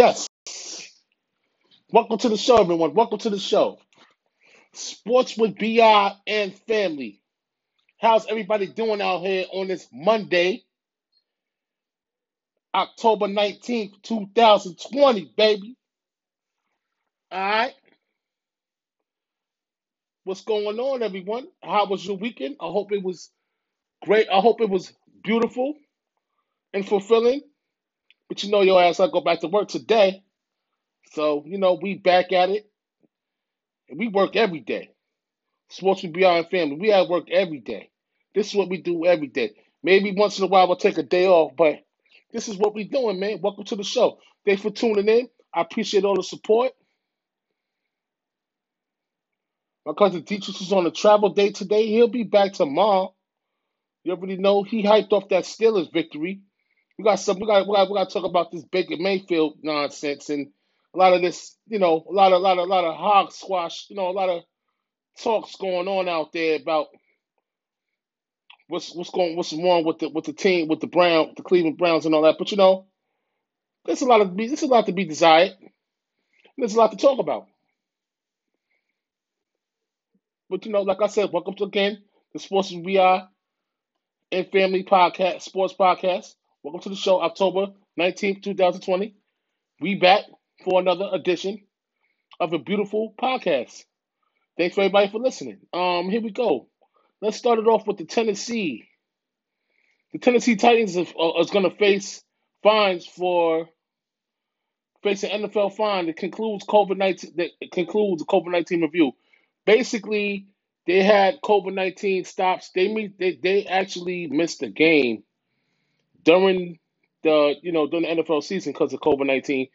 Yes. Welcome to the show, everyone. Welcome to the show. Sports with BI and family. How's everybody doing out here on this Monday, October 19th, 2020, baby? All right. What's going on, everyone? How was your weekend? I hope it was great. I hope it was beautiful and fulfilling. But you know your ass, I go back to work today. So, you know, we back at it. And we work every day. Sports with Beyond Family. We at work every day. This is what we do every day. Maybe once in a while we'll take a day off, but this is what we doing, man. Welcome to the show. Thanks for tuning in. I appreciate all the support. My cousin Dietrich is on a travel day today. He'll be back tomorrow. You already know he hyped off that Steelers victory. We got some. We got. We got. We got to talk about this Baker Mayfield nonsense and a lot of this. You know, a lot of, a lot of, a lot of hog squash. You know, a lot of talks going on out there about what's what's going what's wrong with the with the team with the Brown the Cleveland Browns and all that. But you know, there's a lot of there's a lot to be desired. There's a lot to talk about. But you know, like I said, welcome to again the Sports We Are and Family Podcast, Sports Podcast. Welcome to the show, October 19th, 2020. We back for another edition of a beautiful podcast. Thanks for everybody for listening. Um, here we go. Let's start it off with the Tennessee. The Tennessee Titans is, uh, is going to face fines for facing NFL fine that concludes COVID nineteen that concludes the COVID nineteen review. Basically, they had COVID nineteen stops. They meet they they actually missed a game during the you know during the NFL season because of COVID nineteen,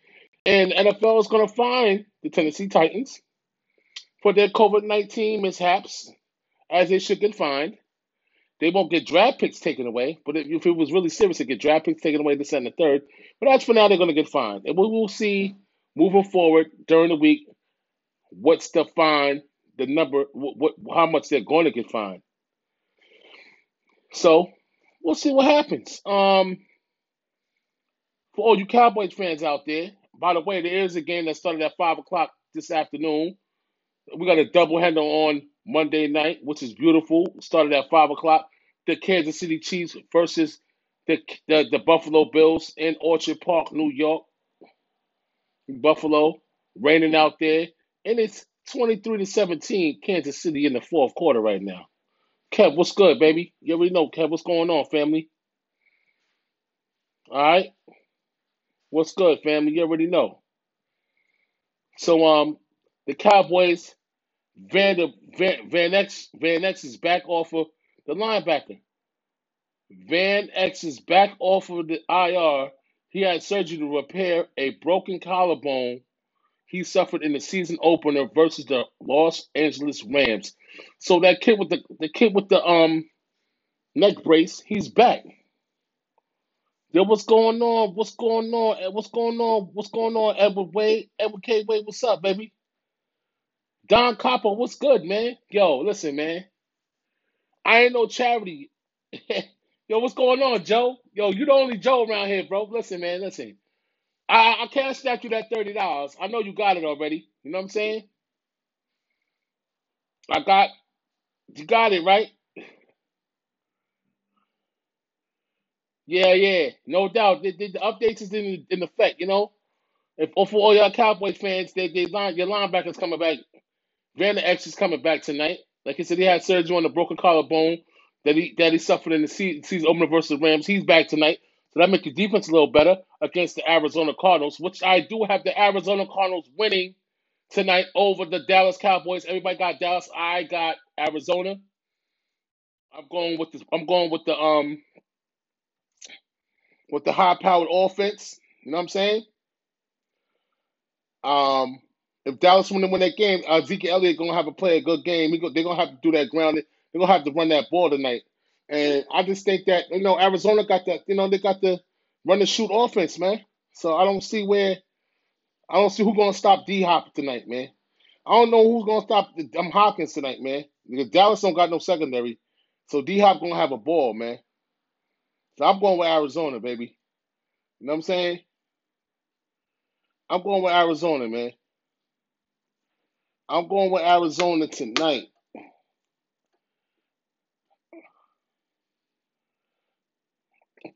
and NFL is going to fine the Tennessee Titans for their COVID nineteen mishaps, as they should get fined. They won't get draft picks taken away, but if, it was really serious, they get draft picks taken away, this and the third. But as for now, they're going to get fined, and we will see moving forward during the week what's the fine, the number, what, what how much they're going to get fined. So we'll see what happens. Um, for all you Cowboys fans out there, by the way, there is a game that started at five o'clock this afternoon. We got a doubleheader on Monday night, which is beautiful. Started at five o'clock. The Kansas City Chiefs versus the the, the Buffalo Bills in Orchard Park, New York. Buffalo raining out there, and it's twenty three to seventeen. Kansas City in the fourth quarter right now. Kev, what's good, baby? You already know, Kev. What's going on, family? All right. What's good, family? You already know. So, um, the Cowboys, Van der, Van Van X Van X is back off of the linebacker. Van X is back off of the IR. He had surgery to repair a broken collarbone he suffered in the season opener versus the Los Angeles Rams. So that kid with the the kid with the um neck brace, he's back. Yo, what's going on? What's going on? What's going on? What's going on, Edward Wade? Edward K. Wade, what's up, baby? Don Copper, what's good, man? Yo, listen, man. I ain't no charity. Yo, what's going on, Joe? Yo, you the only Joe around here, bro. Listen, man, listen. I I can't stack you that thirty dollars. I know you got it already. You know what I'm saying? I got you got it, right? Yeah, yeah. No doubt. The, the, the updates is in in effect, you know? If oh, for all y'all Cowboys fans, they they line your linebackers coming back. Vander Esch is coming back tonight. Like I said, he had surgery on the broken collarbone that he that he suffered in the se- season opener versus the Rams. He's back tonight. So that makes your defense a little better against the Arizona Cardinals, which I do have the Arizona Cardinals winning tonight over the Dallas Cowboys. Everybody got Dallas. I got Arizona. I'm going with the I'm going with the um with the high powered offense. You know what I'm saying? Um, if Dallas want to win that game, uh, Zeke Elliott gonna have to play a good game. Go, they're gonna have to do that ground. They're gonna have to run that ball tonight. And I just think that you know Arizona got that. You know they got the run and shoot offense, man. So I don't see where I don't see who's gonna stop D Hop tonight, man. I don't know who's gonna stop um, Hopkins tonight, man. Because Dallas don't got no secondary, so D Hop gonna have a ball, man. So I'm going with Arizona, baby. You know what I'm saying? I'm going with Arizona, man. I'm going with Arizona tonight.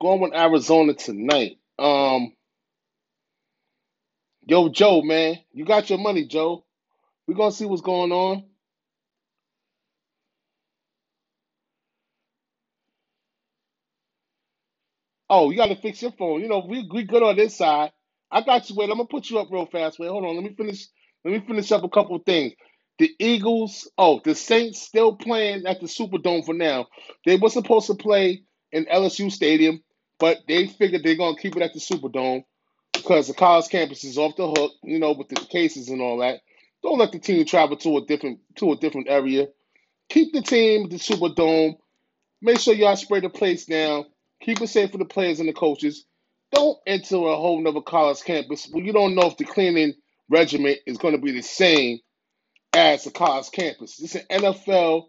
Going with Arizona tonight. Um, yo, Joe, man, you got your money, Joe. We're gonna see what's going on. Oh, you got to fix your phone. You know, we we good on this side. I got you. Wait, I'm gonna put you up real fast. Wait, hold on. Let me finish. Let me finish up a couple of things. The Eagles. Oh, the Saints still playing at the Superdome for now. They were supposed to play in LSU Stadium, but they figured they're gonna keep it at the Superdome because the college campus is off the hook. You know, with the cases and all that. Don't let the team travel to a different to a different area. Keep the team the Superdome. Make sure y'all spray the place down. Keep it safe for the players and the coaches. Don't enter a whole nother college campus where you don't know if the cleaning regiment is going to be the same as the college campus. It's an NFL,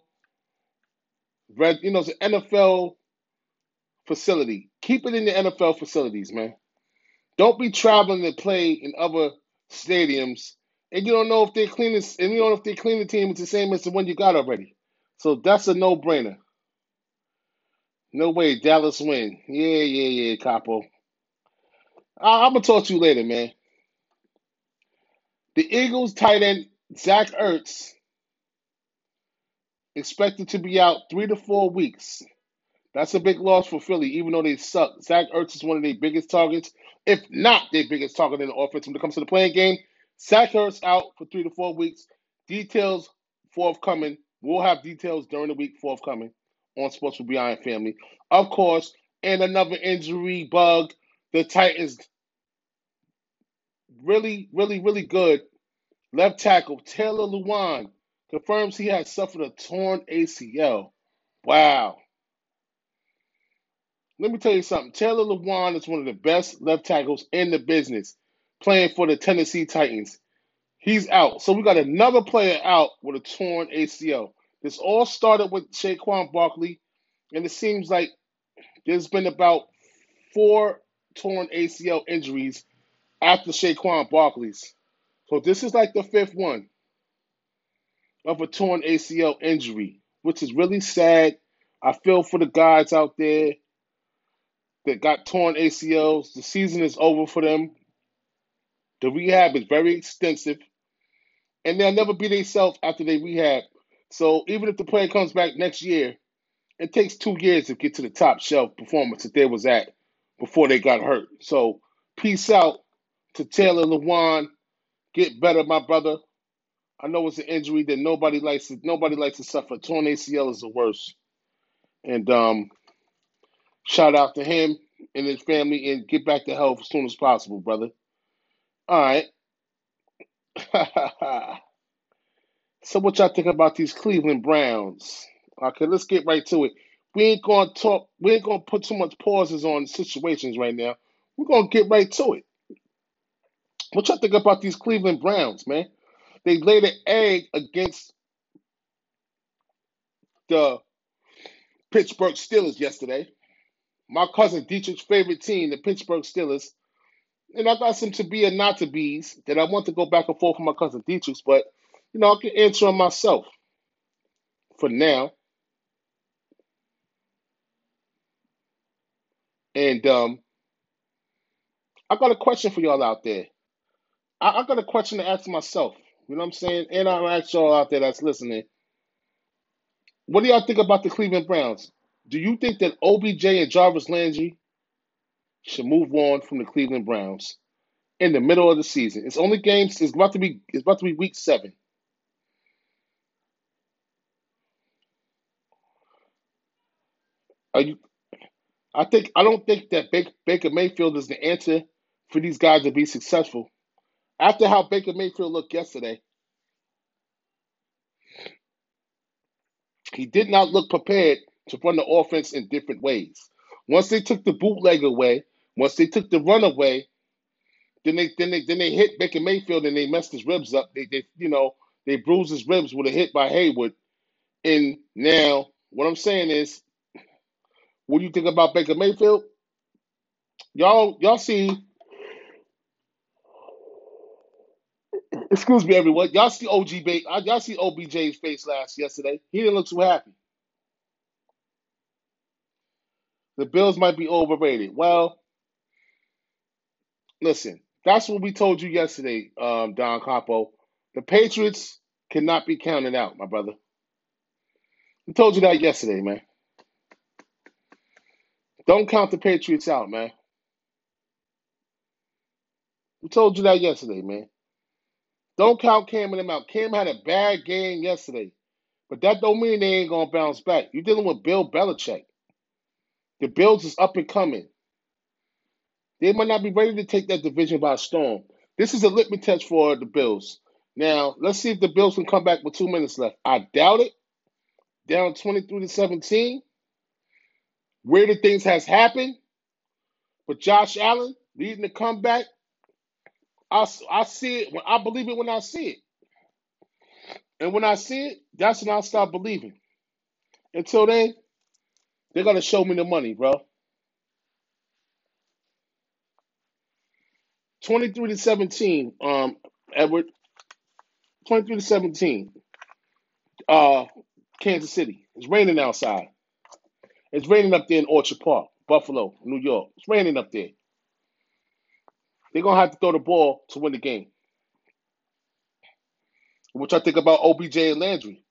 you know, it's an NFL facility. Keep it in the NFL facilities, man. Don't be traveling to play in other stadiums, and you don't know if they clean this, and you don't know if they clean the team It's the same as the one you got already. So that's a no-brainer. No way, Dallas win. Yeah, yeah, yeah, Capo. I- I'm gonna talk to you later, man. The Eagles tight end Zach Ertz expected to be out three to four weeks. That's a big loss for Philly, even though they suck. Zach Ertz is one of their biggest targets, if not their biggest target in the offense when it comes to the playing game. Zach Ertz out for three to four weeks. Details forthcoming. We'll have details during the week forthcoming on Sports with Beyond Family. Of course, and another injury bug. The Titans really, really, really good. Left tackle Taylor Lewan confirms he has suffered a torn ACL. Wow. Let me tell you something. Taylor Lewan is one of the best left tackles in the business, playing for the Tennessee Titans. He's out. So we got another player out with a torn ACL. This all started with Saquon Barkley, and it seems like there's been about four torn ACL injuries after Saquon Barkley's. So this is like the fifth one of a torn ACL injury, which is really sad. I feel for the guys out there that got torn ACLs. The season is over for them. The rehab is very extensive, and they'll never be themselves after they rehab. So even if the player comes back next year, it takes two years to get to the top shelf performance that they was at before they got hurt. So peace out to Taylor Lewan. Get better, my brother. I know it's an injury that nobody likes to nobody likes to suffer. Torn ACL is the worst. And um, shout out to him and his family and get back to health as soon as possible, brother. All right. so what y'all think about these Cleveland Browns? Okay, let's get right to it. We ain't gonna talk. We ain't gonna put too much pauses on situations right now. We're gonna get right to it. What y'all think about these Cleveland Browns, man? They laid an egg against the Pittsburgh Steelers yesterday. My cousin Dietrich's favorite team, the Pittsburgh Steelers. And I got some to be and not to be's that I want to go back and forth with my cousin Dietrich's, but you know, I can answer them myself for now. And um, I got a question for y'all out there. I, I got a question to ask myself. You know what I'm saying? And I'll ask y'all out there that's listening. What do y'all think about the Cleveland Browns? Do you think that OBJ and Jarvis Landry should move on from the Cleveland Browns in the middle of the season? It's only games. It's about to be. It's about to be week seven. Are you? I think I don't think that Baker Mayfield is the answer for these guys to be successful. After how Baker Mayfield looked yesterday, he did not look prepared to run the offense in different ways. Once they took the bootleg away, once they took the run away, then they then they then they hit Baker Mayfield and they messed his ribs up. They they you know they bruised his ribs with a hit by Heyward. And now what I'm saying is, what do you think about Baker Mayfield? Y'all y'all see Excuse me, everyone. Y'all see OG y'all see OBJ's face last yesterday. He didn't look too happy. The Bills might be overrated. Well, listen, that's what we told you yesterday, um, Don Capo. The Patriots cannot be counted out, my brother. We told you that yesterday, man. Don't count the Patriots out, man. We told you that yesterday, man. Don't count Cam and them out. Cam had a bad game yesterday, but that don't mean they ain't gonna bounce back. You're dealing with Bill Belichick. The Bills is up and coming. They might not be ready to take that division by storm. This is a litmus test for the Bills. Now, let's see if the Bills can come back with two minutes left. I doubt it. Down 23 to 17. Weirder things has happened. But Josh Allen leading the comeback, I, I see it. When, I believe it when I see it. And when I see it, that's when I stop believing. Until then, they're gonna show me the money, bro. 23 to 17, um, Edward. 23 to 17. Uh Kansas City. It's raining outside. It's raining up there in Orchard Park, Buffalo, New York. It's raining up there. They're gonna have to throw the ball to win the game. Which I think about OBJ and Landry.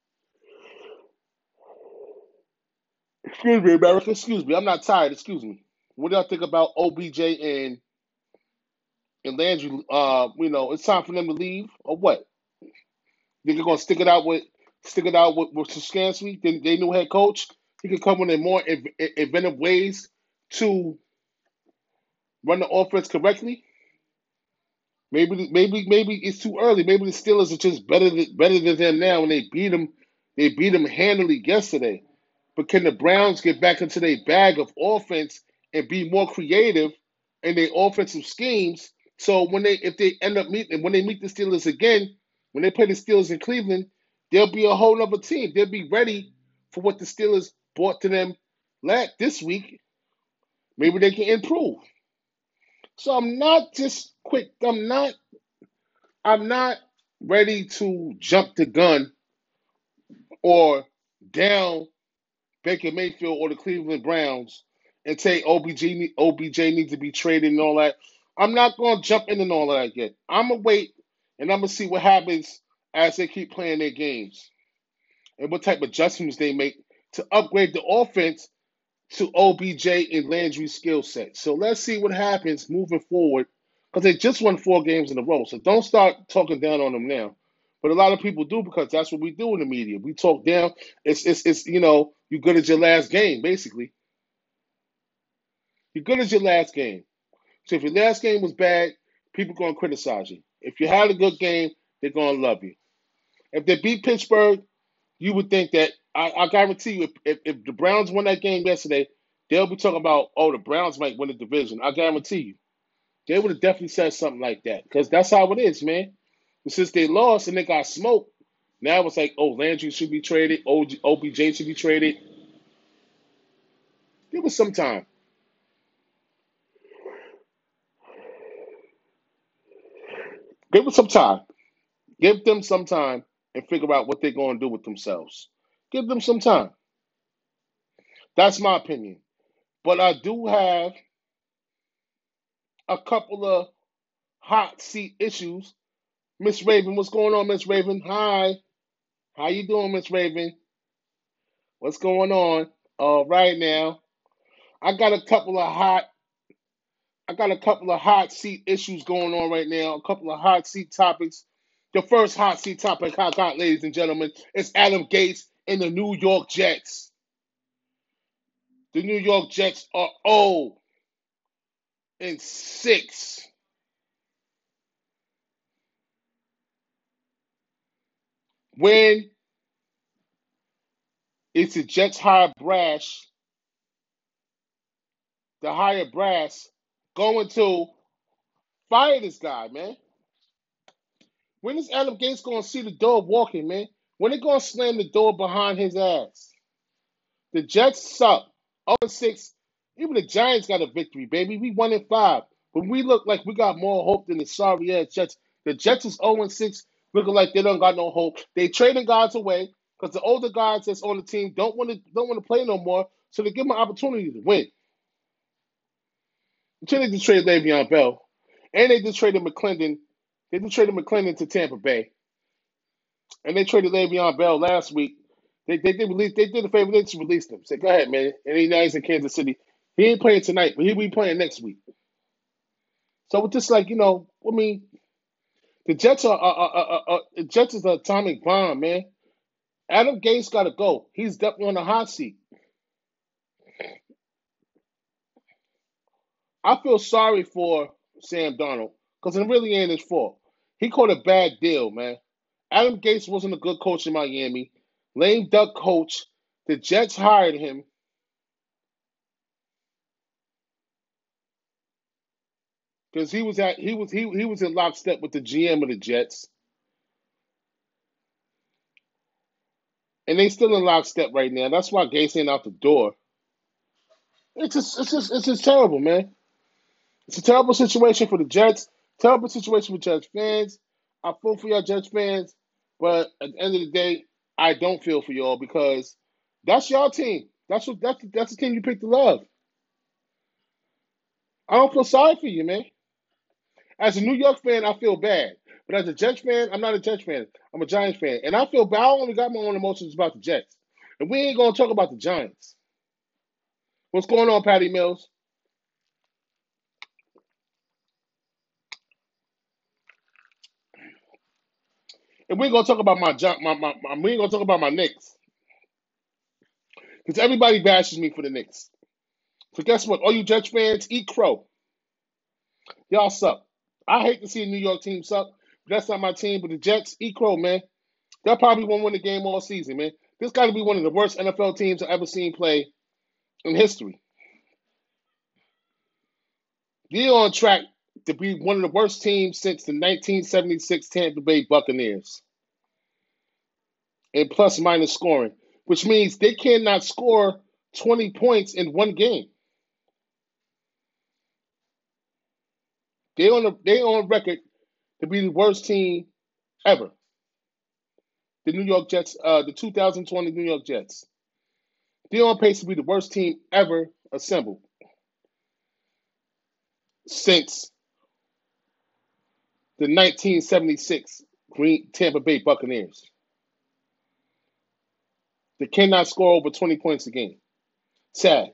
Excuse me, America. Excuse me. I'm not tired. Excuse me. What do y'all think about OBJ and and Landry? Uh, you know, it's time for them to leave or what? Think they're gonna stick it out with stick it out with, with Stefanski, they, they new head coach. He could come in more in- in- inventive ways to run the offense correctly. Maybe maybe maybe it's too early. Maybe the Steelers are just better than, better than them now, and they beat them. They beat them handily yesterday. But can the Browns get back into their bag of offense and be more creative in their offensive schemes? So when they if they end up meeting when they meet the Steelers again, when they play the Steelers in Cleveland, they'll be a whole other team. They'll be ready for what the Steelers brought to them last this week. Maybe they can improve. So I'm not just quick. I'm not. I'm not ready to jump the gun or down Baker Mayfield or the Cleveland Browns and say OBJ OBJ needs to be traded and all that. I'm not going to jump in and all that yet. I'm gonna wait and I'm gonna see what happens as they keep playing their games and what type of adjustments they make to upgrade the offense to OBJ and Landry's skill set. So let's see what happens moving forward because they just won four games in a row. So don't start talking down on them now. But a lot of people do because that's what we do in the media. We talk down. It's it's, it's you know you're good as your last game basically. You're good as your last game. So if your last game was bad, people gonna criticize you. If you had a good game, they're gonna love you. If they beat Pittsburgh, you would think that I, I guarantee you, if, if, if the Browns won that game yesterday, they'll be talking about, oh, the Browns might win the division. I guarantee you, they would have definitely said something like that because that's how it is, man. But since they lost and they got smoked, now it's like, oh, Landry should be traded, OBJ should be traded. Give us some time. Give us some time. Give them some time and figure out what they're going to do with themselves. Give them some time. That's my opinion. But I do have a couple of hot seat issues. Miss Raven, what's going on, Miss Raven? Hi. How you doing, Miss Raven? What's going on? All right now. I got a couple of hot I got a couple of hot seat issues going on right now, a couple of hot seat topics. The first hot seat topic I got, ladies and gentlemen, is Adam Gase and the New York Jets. The New York Jets are 0 and 6. When it's the Jets hire brash, the higher brass going to fire this guy, man. When is Adam Gase going to see the door walking, man? When they going to slam the door behind his ass? The Jets suck. 0 6. Even the Giants got a victory, baby. We won in 5. But we look like we got more hope than the sorry ass Jets. The Jets is 0 and 6. Looking like they don't got no hope. They trading guys away because the older guys that's on the team don't want to don't want to play no more, so they give them an opportunity to win. Until they just traded Le'Veon Bell, and they just traded McLendon. They just traded McLendon to Tampa Bay, and they traded Le'Veon Bell last week. They they did release. They did a favor. They just released him. Said, "Go ahead, man." And he now he's in Kansas City. He ain't playing tonight, but he'll be playing next week. So it's just like you know, I mean, the Jets are, are, are, are, Jets is an atomic bomb, man. Adam Gase got to go. He's definitely on the hot seat. I feel sorry for Sam Darnold because it really ain't his fault. He caught a bad deal, man. Adam Gase wasn't a good coach in Miami. Lame duck coach. The Jets hired him. Because he was at he was he he was in lockstep with the GM of the Jets. And they still in lockstep right now. That's why Gase ain't out the door. It's just it's just it's just terrible, man. It's a terrible situation for the Jets. Terrible situation for Jets fans. I feel for y'all Jets fans, but at the end of the day, I don't feel for y'all because that's your team. That's what that's that's the team you picked to love. I don't feel sorry for you, man. As a New York fan, I feel bad. But as a Jets fan, I'm not a Jets fan. I'm a Giants fan. And I feel bad. I only got my own emotions about the Jets. And we ain't going to talk about the Giants. What's going on, Patty Mills? And we ain't going to talk about my, my, my, my we ain't to talk about my Knicks. Because everybody bashes me for the Knicks. So guess what? All you Jets fans, eat crow. Y'all suck. I hate to see a New York team suck. That's not my team. But the Jets, E. Crow, man. They'll probably won't win the game all season, man. This got to be one of the worst NFL teams I've ever seen play in history. They're on track to be one of the worst teams since the 1976 Tampa Bay Buccaneers in plus minus scoring, which means they cannot score 20 points in one game. They on a, they on record to be the worst team ever. The New York Jets, uh, the 2020 New York Jets. They're on pace to be the worst team ever assembled since the 1976 Green Tampa Bay Buccaneers. They cannot score over 20 points a game. Sad.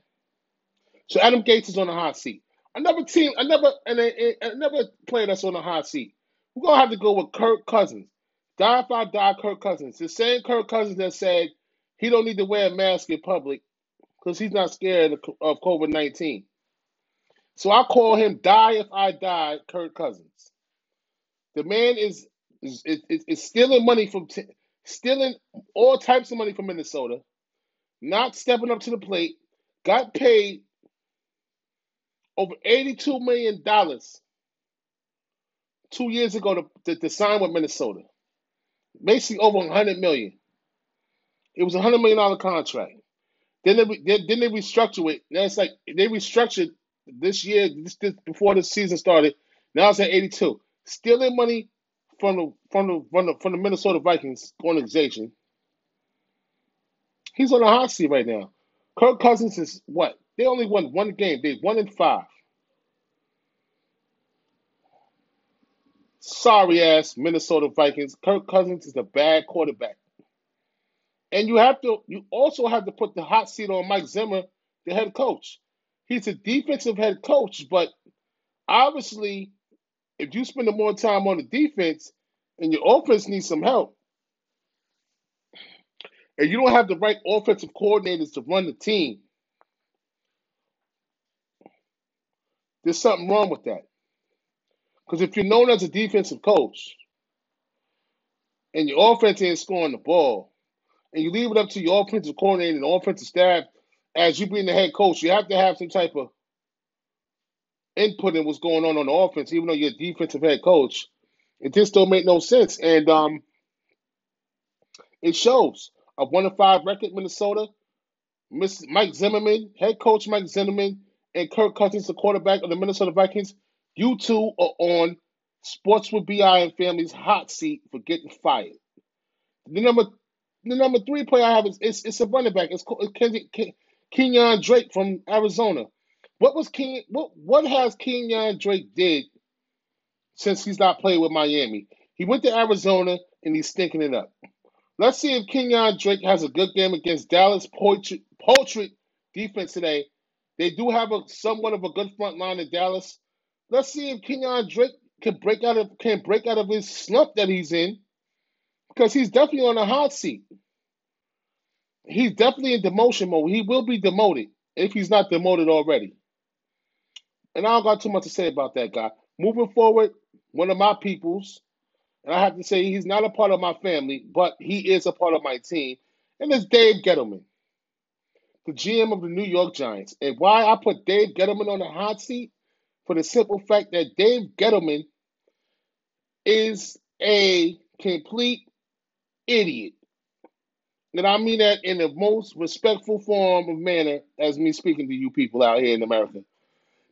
So Adam Gase is on the hot seat. Another team, another and another player that's on the hot seat. We're gonna have to go with Kirk Cousins. Die if I die, Kirk Cousins. The same Kirk Cousins that said he don't need to wear a mask in public because he's not scared of, of COVID nineteen. So I call him "Die if I die," Kirk Cousins. The man is is, is, is stealing money from t- stealing all types of money from Minnesota, not stepping up to the plate. Got paid over $82 million two years ago to, to, to sign with Minnesota. Basically over 100 million. It was a $100 million contract. Then they, then they restructured it. Now it's like they restructured this year, this, this, before the season started. Now it's at 82. Stealing money from the from the from the, from the Minnesota Vikings organization. He's on the hot seat right now. Kirk Cousins is what? They only won one game. They won in five. Sorry ass Minnesota Vikings. Kirk Cousins is a bad quarterback. And you have to you also have to put the hot seat on Mike Zimmer, the head coach. He's a defensive head coach, but obviously if you spend more time on the defense and your offense needs some help, and you don't have the right offensive coordinators to run the team, there's something wrong with that. Because if you're known as a defensive coach and your offense ain't scoring the ball, and you leave it up to your offensive coordinator and offensive staff as you being the head coach, you have to have some type of input in what's going on on the offense, even though you're a defensive head coach. It just don't make no sense, and um, it shows. A one to five record, Minnesota. Mr. Mike Zimmerman, head coach Mike Zimmerman, and Kirk Cousins, the quarterback of the Minnesota Vikings. You two are on Sports with BI and family's hot seat for getting fired. The number the number three player I have is it's, it's a running back. It's, called, it's Kenyan Drake from Arizona. What was King? What what has Kenyan Drake did since he's not playing with Miami? He went to Arizona and he's stinking it up. Let's see if Kenyan Drake has a good game against Dallas Poultry, Poultry defense today. They do have a somewhat of a good front line in Dallas. Let's see if Kenyan Drake can break out of can break out of his slump that he's in, because he's definitely on a hot seat. He's definitely in demotion mode. He will be demoted if he's not demoted already. And I don't got too much to say about that guy. Moving forward, one of my peoples, and I have to say he's not a part of my family, but he is a part of my team, and it's Dave Gettleman, the GM of the New York Giants. And why I put Dave Gettleman on the hot seat? For the simple fact that Dave Gettleman is a complete idiot. And I mean that in the most respectful form of manner as me speaking to you people out here in America.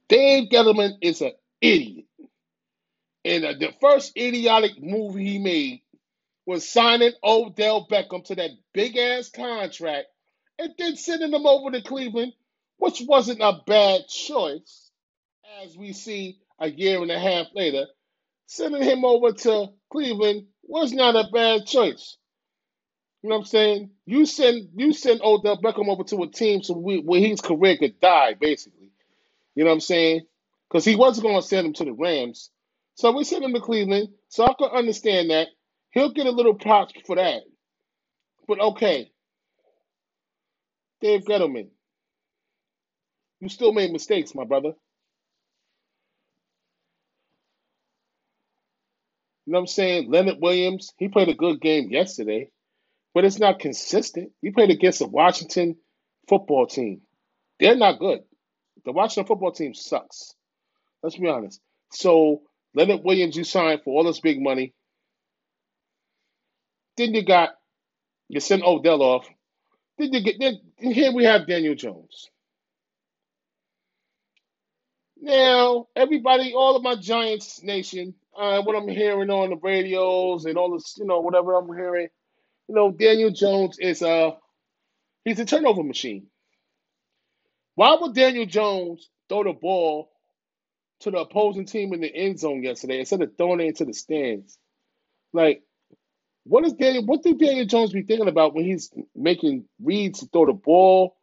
Dave Gettleman is an idiot. And the first idiotic move he made was signing Odell Beckham to that big ass contract and then sending him over to Cleveland, which wasn't a bad choice, as we see a year and a half later. Sending him over to Cleveland was not a bad choice. You know what I'm saying? You send you send Odell Beckham over to a team so we, where his career could die, basically. You know what I'm saying? Because he wasn't going to send him to the Rams. So we sent him to Cleveland. So I can understand that. He'll get a little props for that. But okay. Dave Gettleman. You still made mistakes, my brother. You know what I'm saying? Leonard Williams, he played a good game yesterday, but it's not consistent. He played against a Washington football team. They're not good. The Washington football team sucks. Let's be honest. So Leonard Williams, you signed for all this big money. Then you got you sent Odell off. Then then here we have Daniel Jones. Now, everybody, all of my Giants nation, uh, what I'm hearing on the radios and all this, you know, whatever I'm hearing, you know, Daniel Jones is a he's a turnover machine. Why would Daniel Jones throw the ball to the opposing team in the end zone yesterday instead of throwing it into the stands. Like, what is Daniel? What do Daniel Jones be thinking about when he's making reads to throw the ball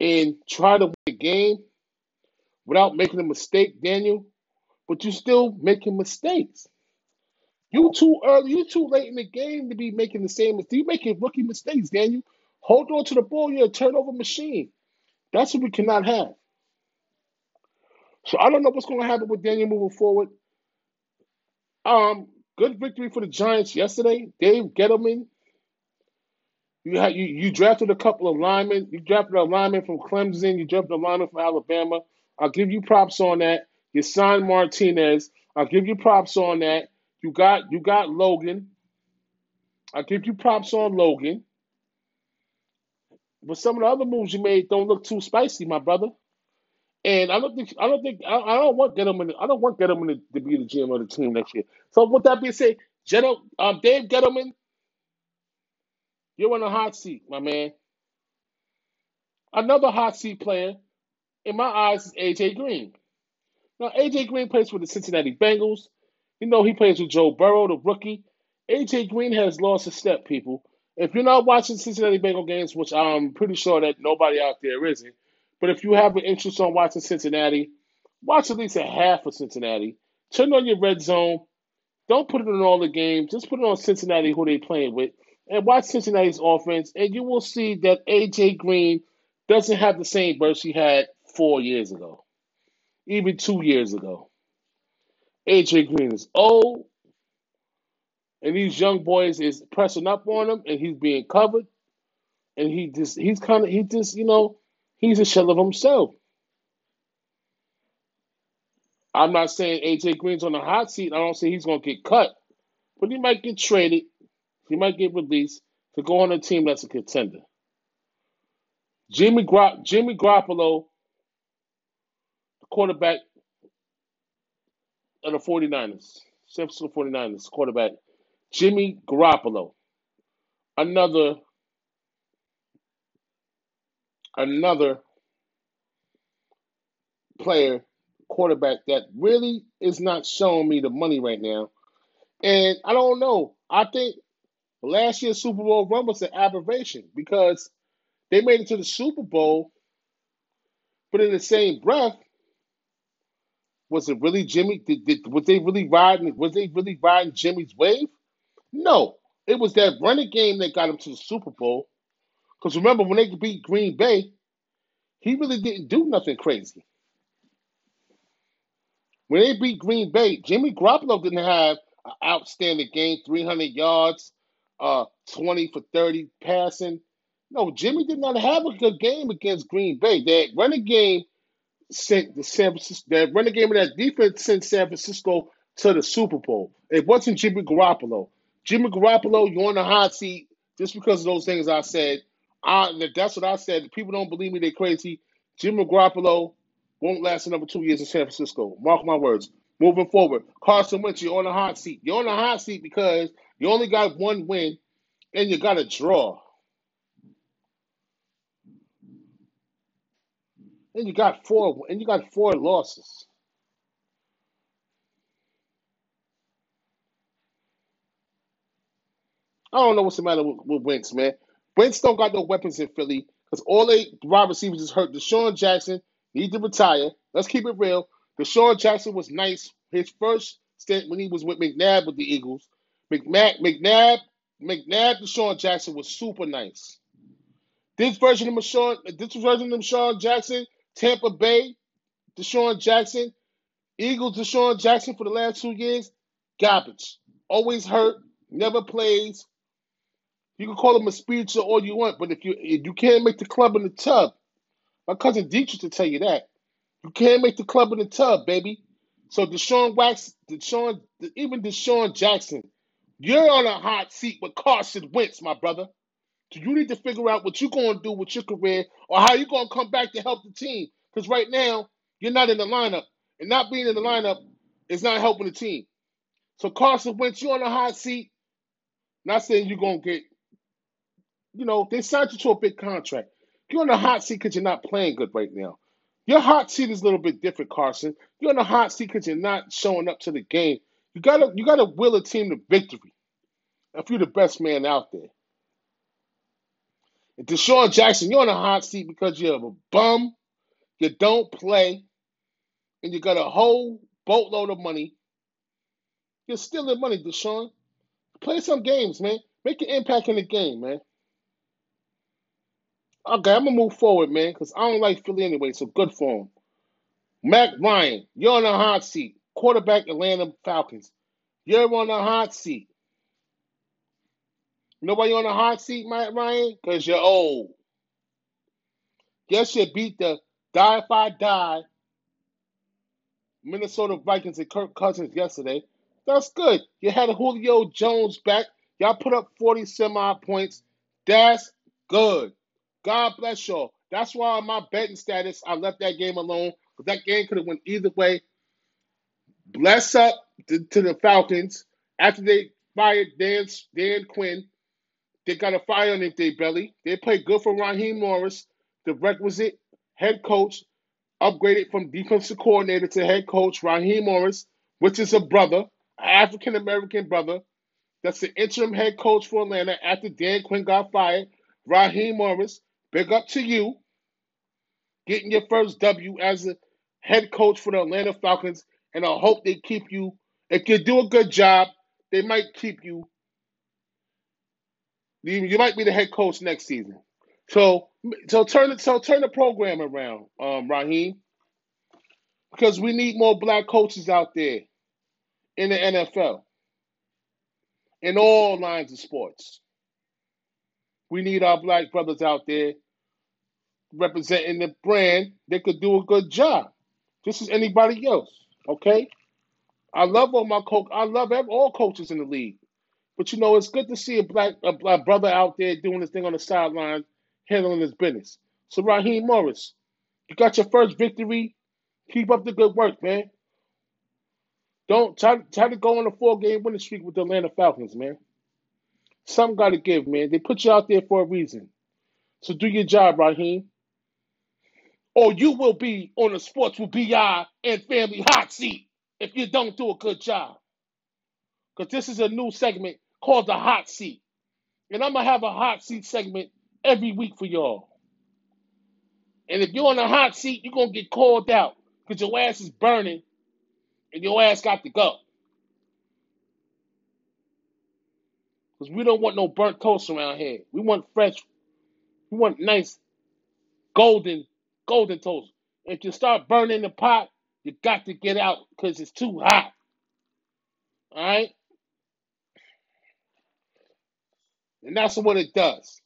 and try to win the game without making a mistake, Daniel? But you're still making mistakes. You too early. You too late in the game to be making the same mistake. You making rookie mistakes, Daniel. Hold on to the ball. You're a turnover machine. That's what we cannot have. So I don't know what's going to happen with Daniel moving forward. Um, good victory for the Giants yesterday. Dave Gettleman. You had you, you drafted a couple of linemen. You drafted a lineman from Clemson. You drafted a lineman from Alabama. I'll give you props on that. You signed Martinez. I'll give you props on that. You got you got Logan. I'll give you props on Logan. But some of the other moves you made don't look too spicy, my brother. And I don't think I don't think I, I don't want Gettleman. I don't want Gettleman to, to, be the GM of the team next year. So with that being said, Gettle, um, Dave Gettleman, you're on a hot seat, my man. Another hot seat player, in my eyes, is AJ Green. Now AJ Green plays for the Cincinnati Bengals. You know he plays with Joe Burrow, the rookie. AJ Green has lost a step, people. If you're not watching Cincinnati Bengal games, which I'm pretty sure that nobody out there isn't, but if you have an interest on watching Cincinnati, watch at least a half of Cincinnati. Turn on your red zone. Don't put it on all the games. Just put it on Cincinnati, who they playing with, and watch Cincinnati's offense, and you will see that AJ Green doesn't have the same burst he had four years ago, even two years ago. AJ Green is old, and these young boys is pressing up on him, and he's being covered, and he just he's kind of he just you know He's a shell of himself. I'm not saying AJ Green's on the hot seat. I don't say he's going to get cut, but he might get traded. He might get released to go on a team that's a contender. Jimmy Gro- Jimmy Garoppolo, quarterback of the 49ers. San Francisco 49ers quarterback Jimmy Garoppolo. Another another player, quarterback that really is not showing me the money right now. And I don't know. I think last year's Super Bowl run was an aberration because they made it to the Super Bowl, but in the same breath, was it really Jimmy? Did, did, was they really riding? Was they really riding Jimmy's wave? No, it was that running game that got him to the Super Bowl. Because remember, when they beat Green Bay, he really didn't do nothing crazy. When they beat Green Bay, Jimmy Garoppolo didn't have an outstanding game, 300 yards, uh, 20 for 30 passing. No, Jimmy did not have a good game against Green Bay. That running game sent the San Francisco, that running game of that defense sent San Francisco to the Super Bowl. It wasn't Jimmy Garoppolo. Jimmy Garoppolo, you're on the hot seat just because of those things I said. I, that's what I said. People don't believe me; they're crazy. Jimmy Garoppolo won't last another two years in San Francisco. Mark my words. Moving forward, Carson Wentz, you're on the hot seat. You're on the hot seat because you only got one win and you got a draw. And you got four and you got four losses. I don't know what's the matter with, with Wentz, man. Wentz don't got no weapons in Philly because all they wide receivers is hurt. DeSean Jackson need to retire. Let's keep it real. DeSean Jackson was nice. His first stint when he was with McNabb with the Eagles. McNabb, McNabb, McNabb, DeSean Jackson was super nice. This version of DeSean, this version of DeSean Jackson, Tampa Bay, DeSean Jackson, Eagles, DeSean Jackson for the last two years, garbage. Always hurt, never plays. You can call him a spiritual all you want, but if you if you can't make the club in the tub, my cousin Dietrich to tell you that. You can't make the club in the tub, baby. So Deshaun Wax, DeSean, even DeSean Jackson, you're on a hot seat with Carson Wentz, my brother. So you need to figure out what you're going to do with your career or how you're going to come back to help the team. Because right now, you're not in the lineup. And not being in the lineup is not helping the team. So Carson Wentz, you're on a hot seat. Not saying you're going to get, you know, they signed you to a big contract. You're on the hot seat because you're not playing good right now. Your hot seat is a little bit different, Carson. You're on the hot seat because you're not showing up to the game. You gotta you gotta will a team to victory. If you're the best man out there. And DeSean Jackson, you're on the hot seat because you're a bum, you don't play, and you got a whole boatload of money. You're stealing money, DeSean. Play some games, man. Make an impact in the game, man. Okay, I'm gonna move forward, man, because I don't like Philly anyway, so good for him. Matt Ryan, you're on the hot seat. Quarterback Atlanta Falcons. You're on the hot seat. You're on the hot seat, Matt Ryan? Because you're old. Yes, you beat the die if I die Minnesota Vikings and Kirk Cousins yesterday. That's good. You had Julio Jones back. Y'all put up 40 semi points. That's good. God bless y'all. That's why on my betting status, I left that game alone. Because that game could have went either way. Bless up to, to, the Falcons. After they fired Dan, Dan Quinn, they got a fire on their belly. They played good for Raheem Morris, the requisite head coach, upgraded from defensive coordinator to head coach, Raheem Morris, which is a brother, African American brother. That's the interim head coach for Atlanta after Dan Quinn got fired. Raheem Morris, Big up to you. Getting your first W as a head coach for the Atlanta Falcons, and I hope they keep you. If you do a good job, they might keep you. You might be the head coach next season. So, so turn it. So turn the program around, um, Raheem, because we need more black coaches out there in the NFL, in all lines of sports. We need our black brothers out there representing the brand They could do a good job, just as anybody else. Okay, I love all my coach. I love all coaches in the league, but you know it's good to see a black a black brother out there doing his thing on the sideline, handling his business. So Raheem Morris, you got your first victory. Keep up the good work, man. Don't try, try to go on a four game winning streak with the Atlanta Falcons, man. Some got to give, man. They put you out there for a reason. So do your job, Raheem. Or you will be on the Sports with BI and Family Hot Seat if you don't do a good job. Because this is a new segment called the Hot Seat. And I'm going to have a Hot Seat segment every week for y'all. And if you're on the hot seat, you're going to get called out because your ass is burning and your ass got to go. Because we don't want no burnt toast around here. We want fresh, we want nice golden, golden toast. If you start burning the pot, you got to get out because it's too hot. All right? And that's what it does.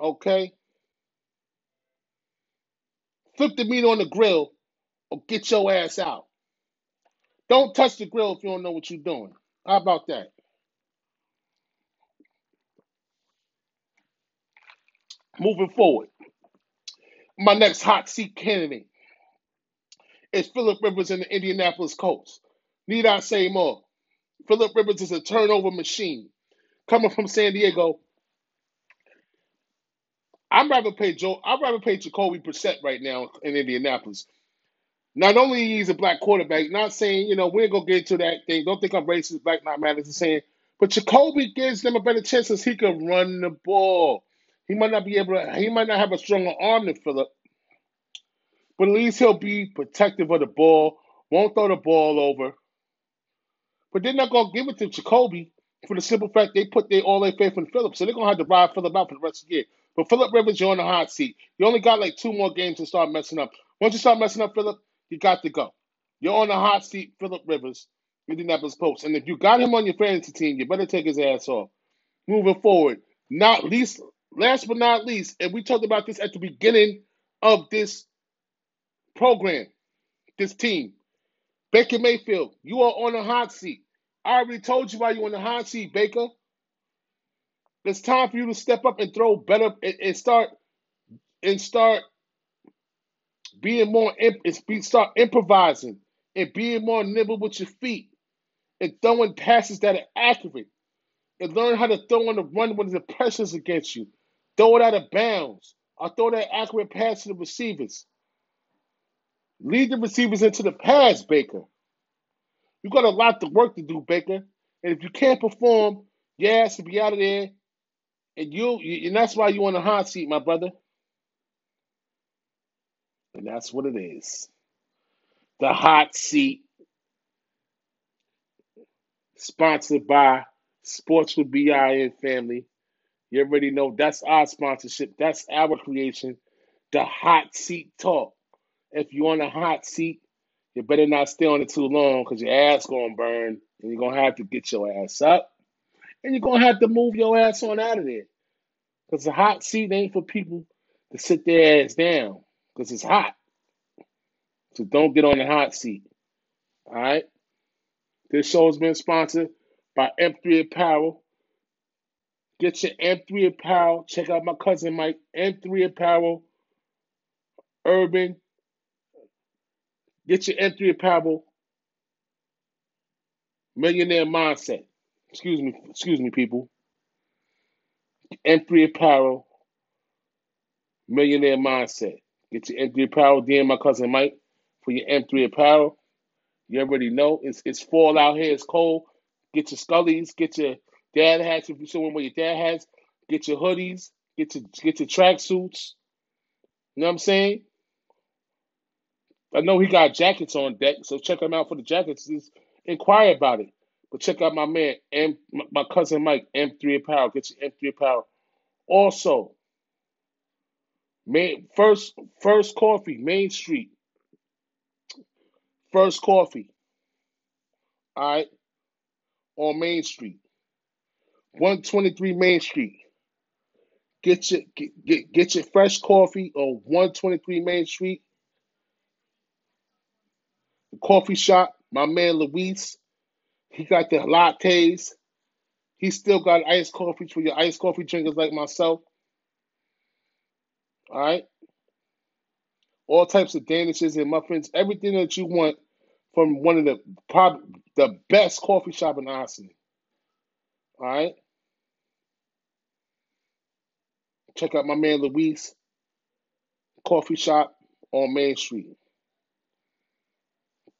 Okay? Flip the meat on the grill or get your ass out. Don't touch the grill if you don't know what you're doing. How about that? Moving forward, my next hot seat candidate is Philip Rivers and the Indianapolis Colts. Need I say more? Philip Rivers is a turnover machine. Coming from San Diego, I'd rather pay Joe. I'd rather pay Jacoby Brissett right now in Indianapolis. Not only he's a black quarterback, not saying you know we're gonna get into that thing. Don't think I'm racist. Black not matters. Saying, but Jacoby gives them a better chance because he can run the ball. He might not be able to. He might not have a stronger arm than Philip, but at least he'll be protective of the ball. Won't throw the ball over. But they're not gonna give it to Jacoby for the simple fact they put their all their faith in Philip, so they're gonna have to ride Philip out for the rest of the year. But Philip Rivers, you're on the hot seat. You only got like two more games to start messing up. Once you start messing up, Philip, you got to go. You're on the hot seat, Philip Rivers, Indianapolis Colts. And if you got him on your fantasy team, you better take his ass off. Moving forward, not least, last but not least, and we talked about this at the beginning of this program, this team. Baker Mayfield, you are on the hot seat. I already told you why you're on the hot seat, Baker. It's time for you to step up and throw better and, start and start being more start improvising and being more nimble with your feet and throwing passes that are accurate and learn how to throw on the run when the pressure's against you. Throw it out of bounds. Or throw that accurate pass to the receivers. Lead the receivers into the pass, Baker. You got a lot of work to do, Baker. And if you can't perform, your ass will be out of there and you, and that's why you're on the hot seat, my brother. And that's what it is. The hot seat, sponsored by Sports with BI and Family. You already know that's our sponsorship. That's our creation. The hot seat talk. If you're on the hot seat, you better not stay on it too long because your ass gonna burn and you're gonna have to get your ass up and you're gonna have to move your ass on out of there. Because the hot seat ain't for people to sit their ass down because it's hot. So don't get on the hot seat. All right? This show has been sponsored by M3 Apparel. Get your M3 Apparel. Check out my cousin Mike. M3 Apparel. Urban. Get your M3 Apparel. Millionaire mindset. Excuse me, excuse me, people. M3 Apparel, Millionaire Mindset. Get your M3 Apparel, DM my cousin Mike for your M3 Apparel. You already know it's it's fall out here, it's cold. Get your scullies, get your dad hats if you're showing what your dad has. Get your hoodies, get your get your track suits. You know what I'm saying? I know he got jackets on deck, so check him out for the jackets. Just inquire about it. But check out my man, M, my cousin Mike, M3 Apparel. Get your M3 Apparel. Also, main, first first coffee, Main Street. First coffee. All right. On Main Street. 123 Main Street. Get your get, get, get your fresh coffee on 123 Main Street. The coffee shop, my man Luis. He got the lattes. He still got iced coffee for your iced coffee drinkers like myself. All right. All types of danishes and muffins, everything that you want from one of the probably the best coffee shop in Austin. All right. Check out my man Luis Coffee Shop on Main Street.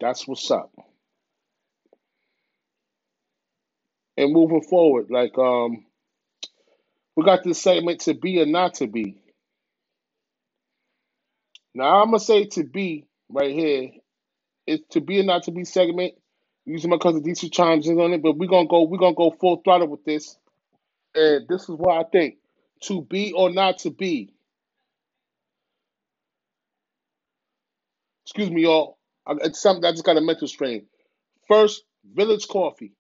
That's what's up. And moving forward, like um, we got this segment to be or not to be. Now I'm gonna say to be right here. It's to be or not to be segment. Using my cousin DC chimes in on it, but we're gonna go we're gonna go full throttle with this. And this is what I think. To be or not to be. Excuse me, y'all. It's something I just got a mental strain. First Village Coffee.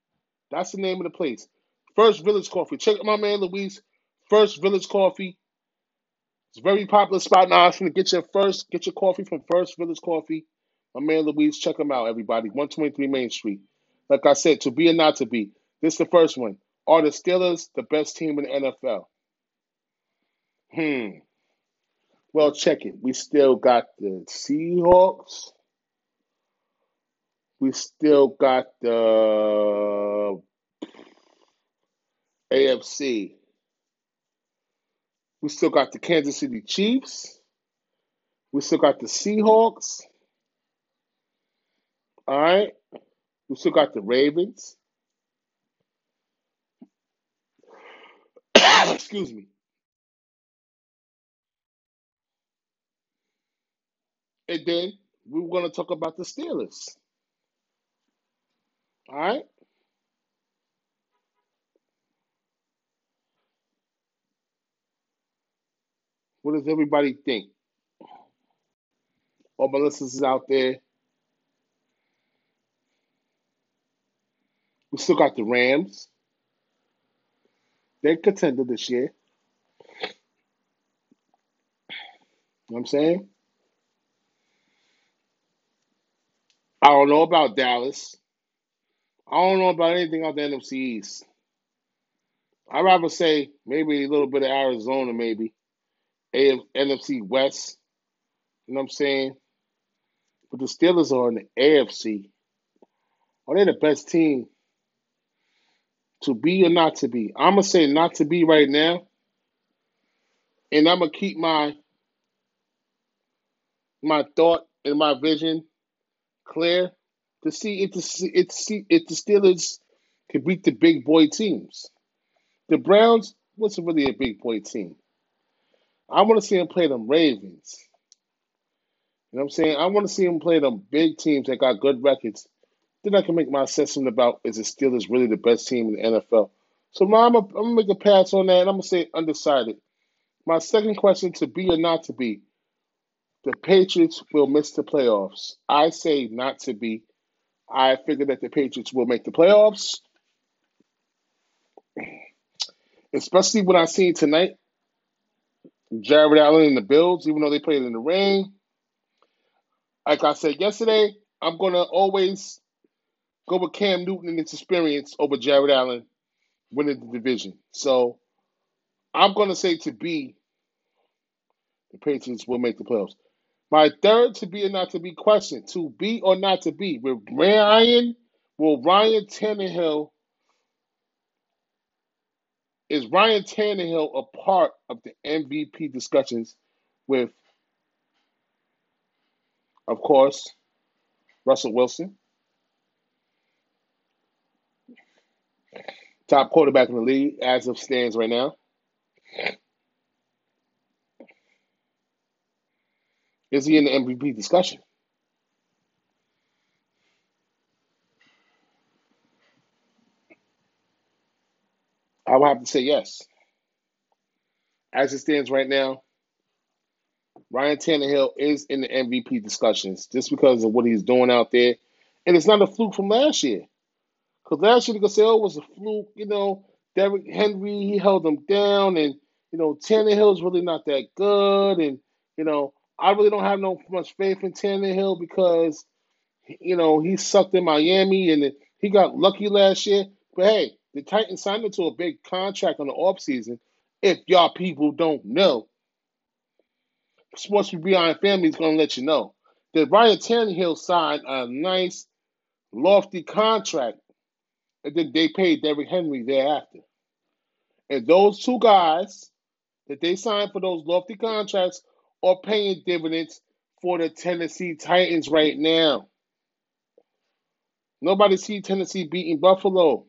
That's the name of the place. First Village Coffee. Check out my man Luis. First Village Coffee. It's a very popular spot in Austin. Get your first, get your coffee from First Village Coffee. My man Luis, check him out, everybody. 123 Main Street. Like I said, to be or not to be. This is the first one. Are the Steelers the best team in the NFL? Hmm. Well, check it. We still got the Seahawks. We still got the AFC. We still got the Kansas City Chiefs. We still got the Seahawks. All right. We still got the Ravens. Excuse me. And then we were going to talk about the Steelers. All right. What does everybody think? All my listeners out there. We still got the Rams. They're contender this year. You know what I'm saying? I don't know about Dallas. I don't know about anything out the NFC East. I'd rather say maybe a little bit of Arizona, maybe. A- NFC West. You know what I'm saying? But the Steelers are in the AFC. Are they the best team to be or not to be? I'm going to say not to be right now. And I'm going to keep my my thought and my vision clear to see if the, if, the Steelers can beat the big boy teams. The Browns wasn't really a big boy team. I want to see them play them Ravens. You know what I'm saying? I want to see them play them big teams that got good records. Then I can make my assessment about is the Steelers really the best team in the NFL. So now I'm going to make a pass on that, and I'm going to say undecided. My second question to be or not to be the Patriots will miss the playoffs. I say not to be. I figure that the Patriots will make the playoffs, especially what I seen tonight. Jared Allen and the Bills, even though they played in the rain. Like I said yesterday, I'm going to always go with Cam Newton and his experience over Jared Allen winning the division. So I'm going to say to be, the Patriots will make the playoffs. My third to be or not to be question: to be or not to be. Will Ryan, will Ryan Tannehill, is Ryan Tannehill a part of the MVP discussions with, of course, Russell Wilson, top quarterback in the league as of stands right now? Is he in the MVP discussion? I would have to say yes. As it stands right now, Ryan Tannehill is in the MVP discussions just because of what he's doing out there. And it's not a fluke from last year. Because last year, they could say, oh, it was a fluke. You know, Derrick Henry, he held them down. And, you know, Tannehill's really not that good. And, you know, I really don't have no much faith in Tannehill because, you know, he sucked in Miami and he got lucky last year. But hey, the Titans signed him to a big contract on the offseason. If y'all people don't know, Sports Beyond Family is going to let you know that Ryan Tannehill signed a nice lofty contract, and then they paid Derrick Henry thereafter. And those two guys that they signed for those lofty contracts are paying dividends for the Tennessee Titans right now. Nobody see Tennessee beating Buffalo.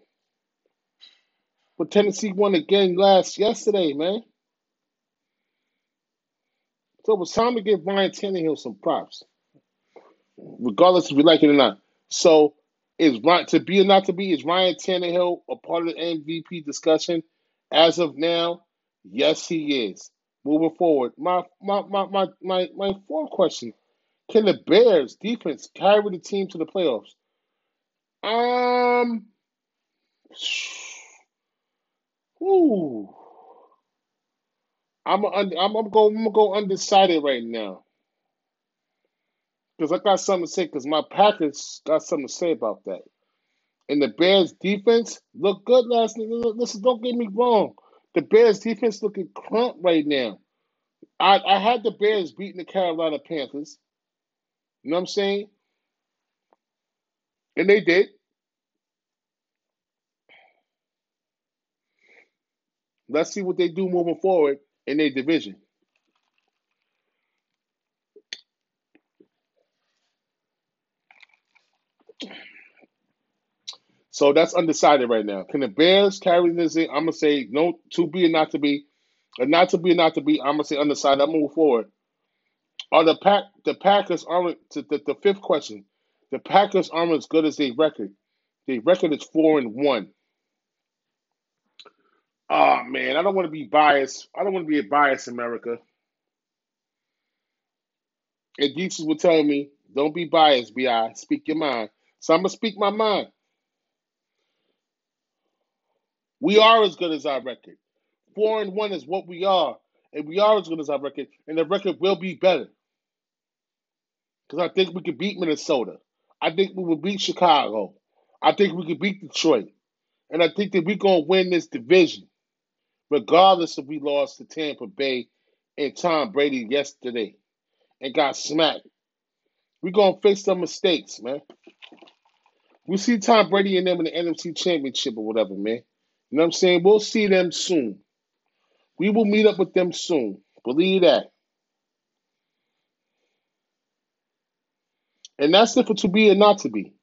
But Tennessee won again last yesterday, man. So it was time to give Ryan Tannehill some props, regardless if we like it or not. So is Ryan to be or not to be is Ryan Tannehill a part of the MVP discussion as of now? Yes, he is. Moving forward, my my my my my, my fourth question: Can the Bears defense carry the team to the playoffs? Um. Ooh. I'm a, I'm I'm go I'm gonna go undecided right now because I got something to say because my Packers got something to say about that. And the Bears defense looked good last night. Listen, don't get me wrong. The Bears defense looking crump right now. I, I had the Bears beating the Carolina Panthers. You know what I'm saying? And they did. Let's see what they do moving forward in their division. So that's undecided right now. Can the Bears carry this in? I'm gonna say no to be or not to be, or not to be or not to be. I'm gonna say undecided. I'm move forward. Are the pack the Packers aren't the, the, the fifth question? The Packers aren't as good as their record. Their record is four and one. Oh man, I don't want to be biased. I don't want to be a biased America. And Jesus will tell me, don't be biased, Bi. Speak your mind. So I'm gonna speak my mind. We are as good as our record. Four and one is what we are, and we are as good as our record, and the record will be better. Because I think we could beat Minnesota. I think we will beat Chicago. I think we could beat Detroit. And I think that we're gonna win this division regardless if we lost to Tampa Bay and Tom Brady yesterday and got smacked. We're going to fix some mistakes, man. We see Tom Brady and them in the NFC Championship or whatever, man. You know what I'm saying? We'll see them soon. We will meet up with them soon. Believe that. And that's it for to be and not to be.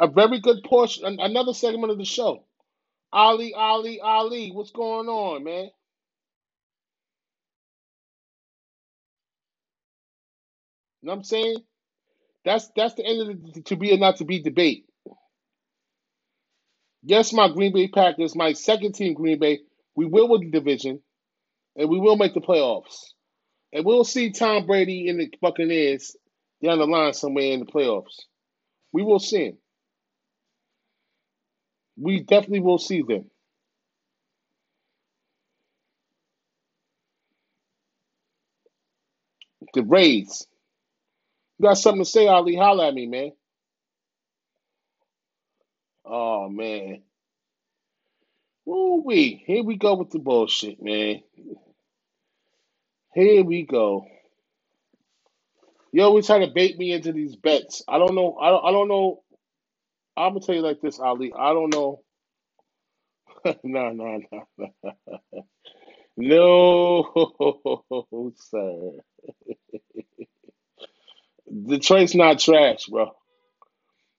A very good portion, another segment of the show. Ali, Ali, Ali, what's going on, man? You know what I'm saying? That's that's the end of the to be or not to be debate. Yes, my Green Bay Packers, my second team Green Bay, we will win the division and we will make the playoffs. And we'll see Tom Brady in the Buccaneers down the line somewhere in the playoffs. We will see him. We definitely will see them. The Rays. You got something to say, Ali? Holla at me, man. Oh man. Ooh wee. Here we go with the bullshit, man. Here we go. You always try to bait me into these bets. I don't know. I don't. I don't know. I'm gonna tell you like this, Ali. I don't know. no, no, no, no, no, sir. Detroit's not trash, bro.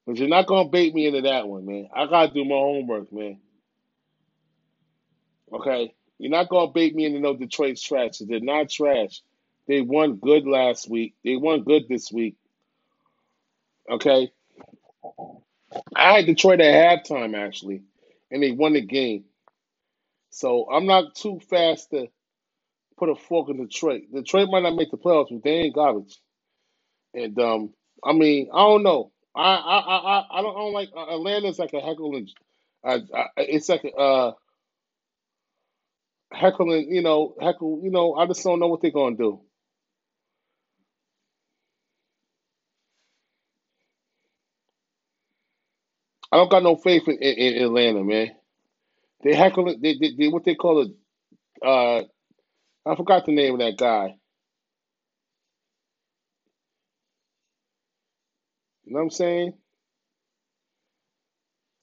But you're not gonna bait me into that one, man. I gotta do my homework, man. Okay, you're not gonna bait me into no Detroit's trash. They're not trash. They won good last week. They won good this week. Okay. I had Detroit at halftime actually, and they won the game. So I'm not too fast to put a fork in Detroit. Detroit might not make the playoffs, but they ain't garbage. And um, I mean, I don't know. I I I I don't, I don't like uh, Atlanta's like a heckling. Uh, uh, it's like a uh, heckling. You know, heckle. You know, I just don't know what they're gonna do. I don't got no faith in, in, in Atlanta, man. They heckle They, they, they what they call it. Uh, I forgot the name of that guy. You know what I'm saying?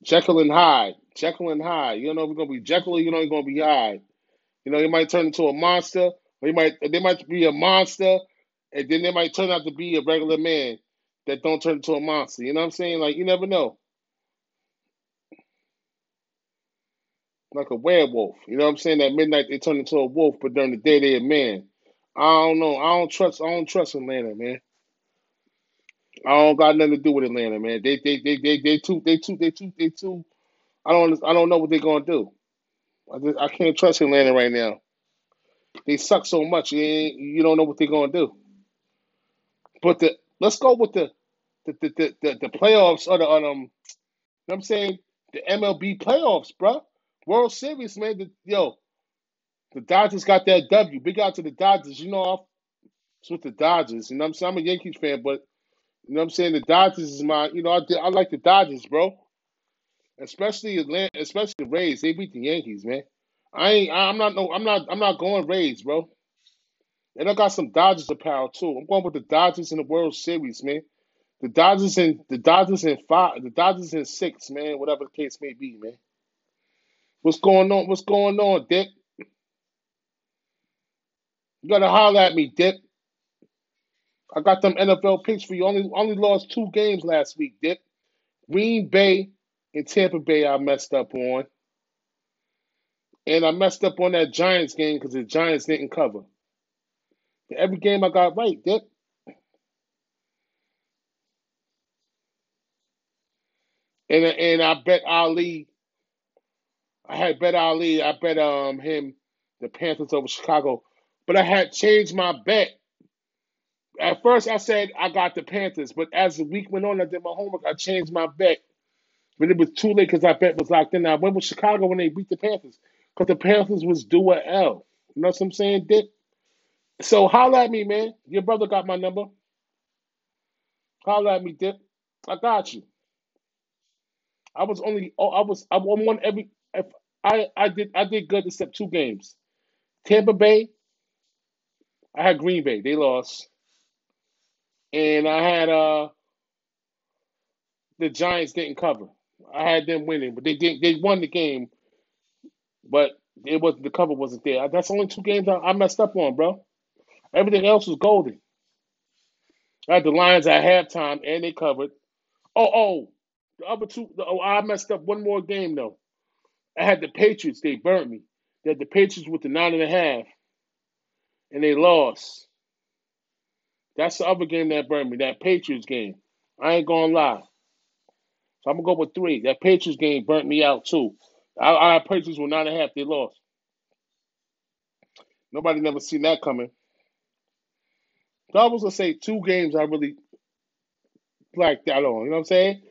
Jekyll and Hyde. Jekyll and Hyde. You don't know if it's gonna be Jekyll or you know it's gonna be Hyde. You know, he might turn into a monster, or he might they might be a monster, and then they might turn out to be a regular man that don't turn into a monster. You know what I'm saying? Like you never know. Like a werewolf. You know what I'm saying? At midnight they turn into a wolf, but during the day they're a man. I don't know. I don't trust I don't trust Atlanta, man. I don't got nothing to do with Atlanta, man. They they they they they too they too they too they too I don't I don't know what they're gonna do. I just, I can't trust Atlanta right now. They suck so much. You, you don't know what they're gonna do. But the let's go with the the the the, the, the playoffs or the um. You know I'm saying the MLB playoffs, bro. World Series, man. The, yo, the Dodgers got that W. Big out to the Dodgers. You know, I'm with the Dodgers. You know I'm saying? I'm a Yankees fan, but you know what I'm saying? The Dodgers is my, you know, I, I like the Dodgers, bro. Especially Atlanta, especially the Rays. They beat the Yankees, man. I ain't. I'm not. No. I'm not. I'm not going Rays, bro. And I got some Dodgers apparel too. I'm going with the Dodgers in the World Series, man. The Dodgers in the Dodgers in five. The Dodgers in six, man. Whatever the case may be, man. What's going on? What's going on, Dick? You gotta holler at me, Dick. I got them NFL picks for you. Only only lost two games last week, Dick. Green Bay and Tampa Bay I messed up on. And I messed up on that Giants game because the Giants didn't cover. Every game I got right, Dick. And and I bet Ali. I had bet Ali. I bet um him the Panthers over Chicago, but I had changed my bet. At first, I said I got the Panthers, but as the week went on, I did my homework. I changed my bet, but it was too late because I bet was locked in. I went with Chicago when they beat the Panthers because the Panthers was due a L. You know what I'm saying, Dick? So holla at me, man. Your brother got my number. Holla at me, Dick. I got you. I was only oh, I was I won every I I did I did good except two games. Tampa Bay, I had Green Bay. They lost. And I had uh the Giants didn't cover. I had them winning, but they didn't. they won the game, but it was the cover wasn't there. That's only two games I, I messed up on, bro. Everything else was golden. I had the Lions at halftime and they covered. Oh, oh, the other two. Oh, I messed up one more game though. I had the Patriots. They burnt me. They had the Patriots with the nine and a half, and they lost. That's the other game that burned me. That Patriots game. I ain't gonna lie. So I'm gonna go with three. That Patriots game burnt me out too. Our, Patriots were nine and a half. They lost. Nobody never seen that coming. So I was gonna say two games I really blacked out on. You know what I'm saying?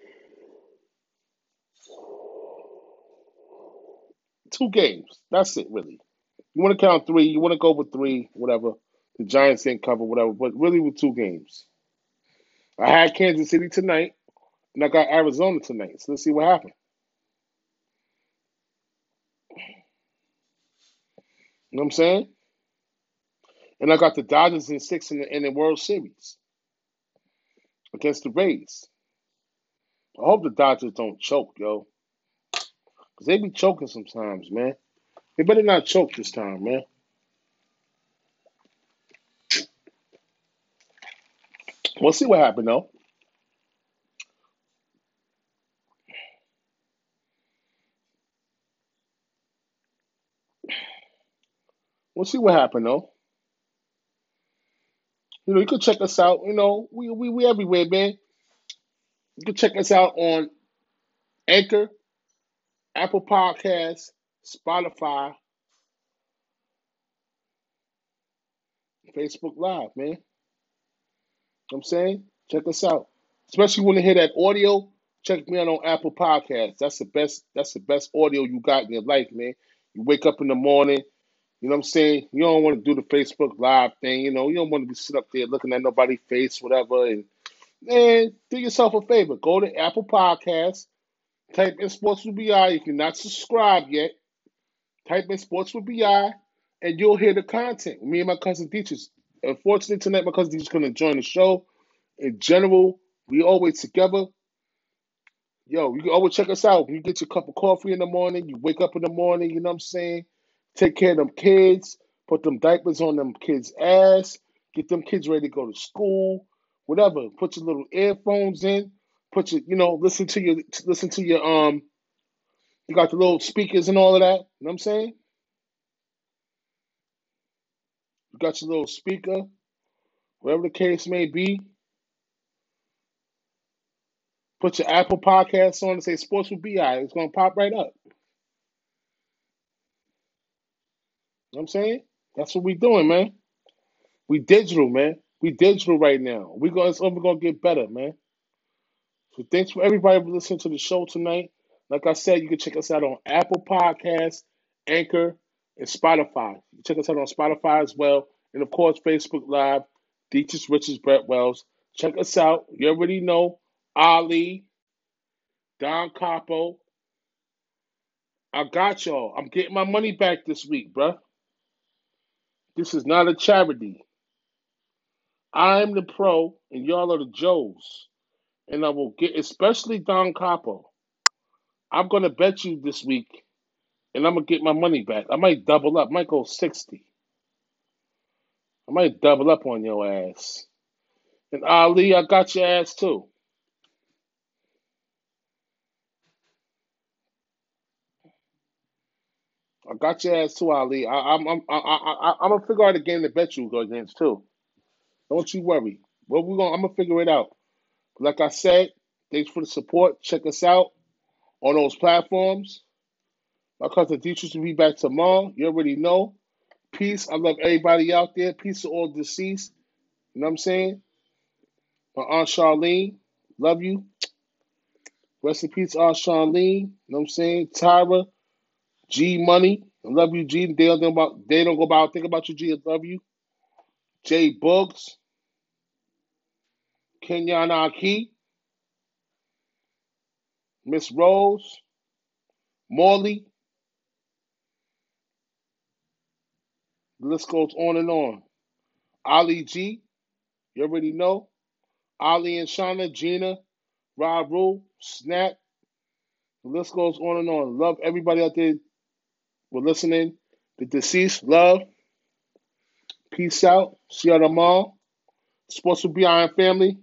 Two games. That's it, really. You want to count three. You want to go with three, whatever. The Giants didn't cover, whatever. But really, with two games. I had Kansas City tonight, and I got Arizona tonight. So let's see what happens. You know what I'm saying? And I got the Dodgers in six in the, in the World Series against the Rays. I hope the Dodgers don't choke, yo. Because they be choking sometimes, man. They better not choke this time, man. We'll see what happened, though. We'll see what happened, though. You know, you can check us out. You know, we we we everywhere, man. You can check us out on Anchor, Apple Podcasts, Spotify, Facebook Live, man. I'm saying? Check us out. Especially when you hear that audio, check me out on Apple Podcasts. That's the best, that's the best audio you got in your life, man. You wake up in the morning, you know what I'm saying? You don't want to do the Facebook Live thing, you know. You don't want to be sitting up there looking at nobody's face, whatever. And man, do yourself a favor. Go to Apple Podcasts, type in Sports with BI. If you're not subscribed yet, type in Sports with BI, and you'll hear the content. Me and my cousin Dietrich. Unfortunately, tonight my Dietrich couldn't join the show. In general, we always together. yo, you can always check us out. When You get your cup of coffee in the morning, you wake up in the morning, you know what I'm saying? Take care of them kids, put them diapers on them kids' ass, get them kids ready to go to school, whatever. Put your little earphones in, put your, you know, listen to your listen to your um you got the little speakers and all of that. You know what I'm saying? You got your little speaker, whatever the case may be. Put your Apple Podcasts on and say Sports with BI. It's going to pop right up. You know what I'm saying? That's what we doing, man. We digital, man. We digital right now. We going it's only gonna get better, man. So thanks for everybody for listening to the show tonight. Like I said, you can check us out on Apple Podcasts, Anchor, and Spotify. You check us out on Spotify as well, and of course Facebook Live. Deaches Richards, Brett Wells. Check us out. You already know Ali, Don Capo. I got y'all. I'm getting my money back this week, bruh. This is not a charity. I'm the pro, and y'all are the Joes. And I will get, especially Don Capo. I'm gonna bet you this week, and I'm gonna get my money back. I might double up. I might go sixty. I might double up on your ass. And Ali, I got your ass too. I got your ass too, Ali. I, I'm I'm I, I, I'm gonna figure out a game to bet you go against too. Don't you worry. Well, we're gonna I'm gonna figure it out. Like I said, thanks for the support. Check us out on those platforms. My cousin Dietrich will be back tomorrow. You already know. Peace. I love everybody out there. Peace to all deceased. You know what I'm saying? My Aunt Charlene, love you. Rest in peace, Aunt Charlene. You know what I'm saying? Tyra, G Money. I love you, G. They don't go about they don't go about think about you, G. I love you. Jay Books. Kenyan Aki. Miss Rose. Morley. The list goes on and on. Ali G. You already know. Ali and Shauna, Gina, Rob Rule, Snap. The list goes on and on. Love everybody out there for listening. The deceased, love. Peace out. See y'all tomorrow. Sports with Beyond Family.